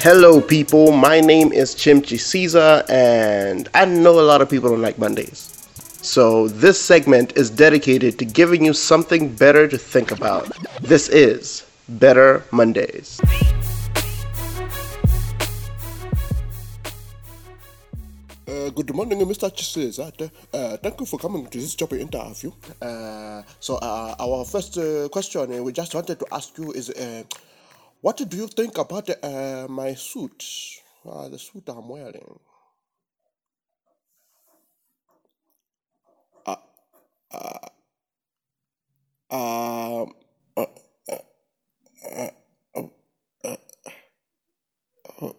Hello, people. My name is Chimchi Caesar, and I know a lot of people don't like Mondays. So, this segment is dedicated to giving you something better to think about. This is Better Mondays. Uh, good morning, Mr. Chiseza. Uh, thank you for coming to this job interview. Uh, so, uh, our first uh, question uh, we just wanted to ask you is what do you think about uh, my suit? Uh, the suit I'm wearing. Uh, uh, um, uh, uh, uh, uh, uh,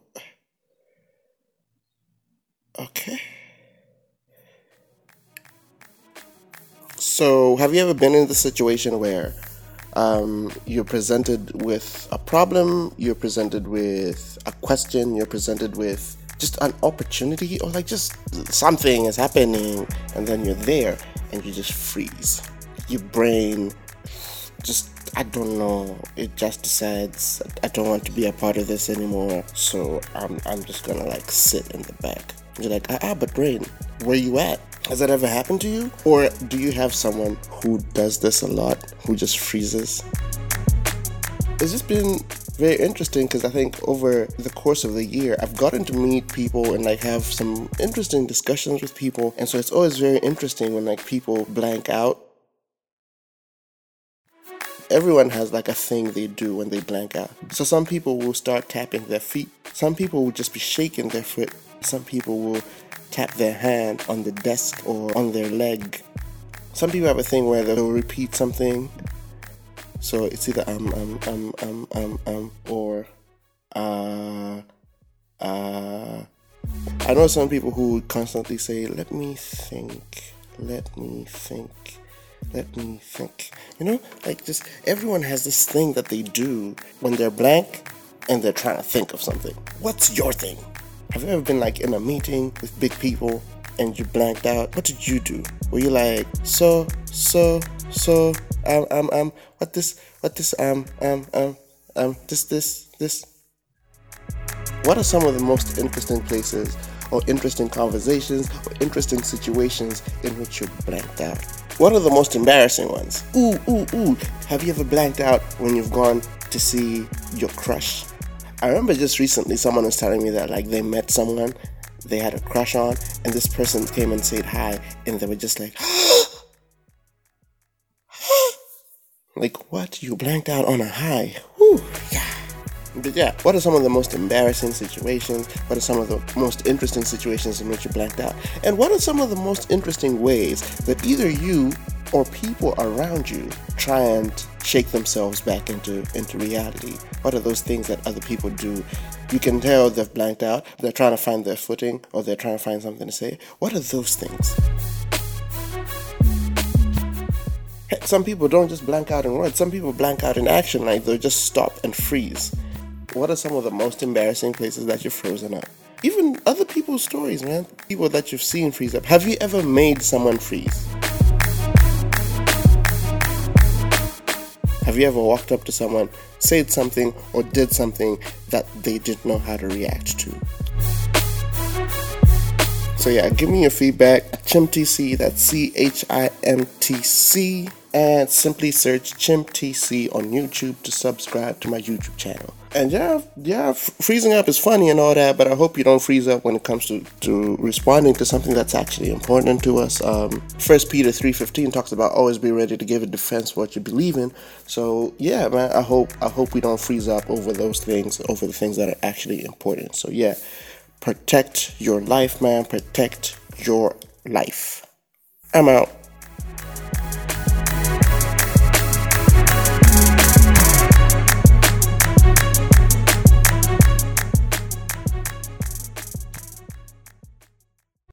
okay. So, have you ever been in the situation where um, you're presented with a problem, you're presented with a question, you're presented with just an opportunity, or like just something is happening, and then you're there and you just freeze. Your brain just, I don't know, it just decides, I don't want to be a part of this anymore, so I'm, I'm just gonna like sit in the back. You're like, ah, ah, but brain, where you at? Has that ever happened to you? Or do you have someone who does this a lot, who just freezes? It's just been very interesting because I think over the course of the year, I've gotten to meet people and like have some interesting discussions with people. And so it's always very interesting when like people blank out. Everyone has like a thing they do when they blank out. So some people will start tapping their feet. Some people will just be shaking their foot. Some people will tap their hand on the desk or on their leg. Some people have a thing where they'll repeat something. So it's either um um um um um um or uh uh I know some people who constantly say, Let me think, let me think, let me think. You know, like just everyone has this thing that they do when they're blank and they're trying to think of something. What's your thing? Have you ever been like in a meeting with big people and you blanked out? What did you do? Were you like, so, so, so, um, um, um, what this, what this, um, um, um, um, this, this, this? What are some of the most interesting places or interesting conversations or interesting situations in which you're blanked out? What are the most embarrassing ones? Ooh, ooh, ooh. Have you ever blanked out when you've gone to see your crush? I remember just recently someone was telling me that like they met someone they had a crush on, and this person came and said hi, and they were just like, like what? You blanked out on a high? Whew, yeah. But yeah, what are some of the most embarrassing situations? What are some of the most interesting situations in which you blanked out? And what are some of the most interesting ways that either you or people around you try and shake themselves back into into reality? What are those things that other people do? You can tell they've blanked out, they're trying to find their footing, or they're trying to find something to say. What are those things? Some people don't just blank out in words, some people blank out in action, like they'll just stop and freeze. What are some of the most embarrassing places that you've frozen up? Even other people's stories, man. People that you've seen freeze up. Have you ever made someone freeze? Have you ever walked up to someone, said something, or did something that they didn't know how to react to? So yeah, give me your feedback at ChimTC, that's C H I M T C, and simply search ChimTC on YouTube to subscribe to my YouTube channel. And yeah, yeah, f- freezing up is funny and all that, but I hope you don't freeze up when it comes to, to responding to something that's actually important to us. Um, First Peter three fifteen talks about always be ready to give a defense what you believe in. So yeah, man, I hope I hope we don't freeze up over those things, over the things that are actually important. So yeah, protect your life, man. Protect your life. I'm out.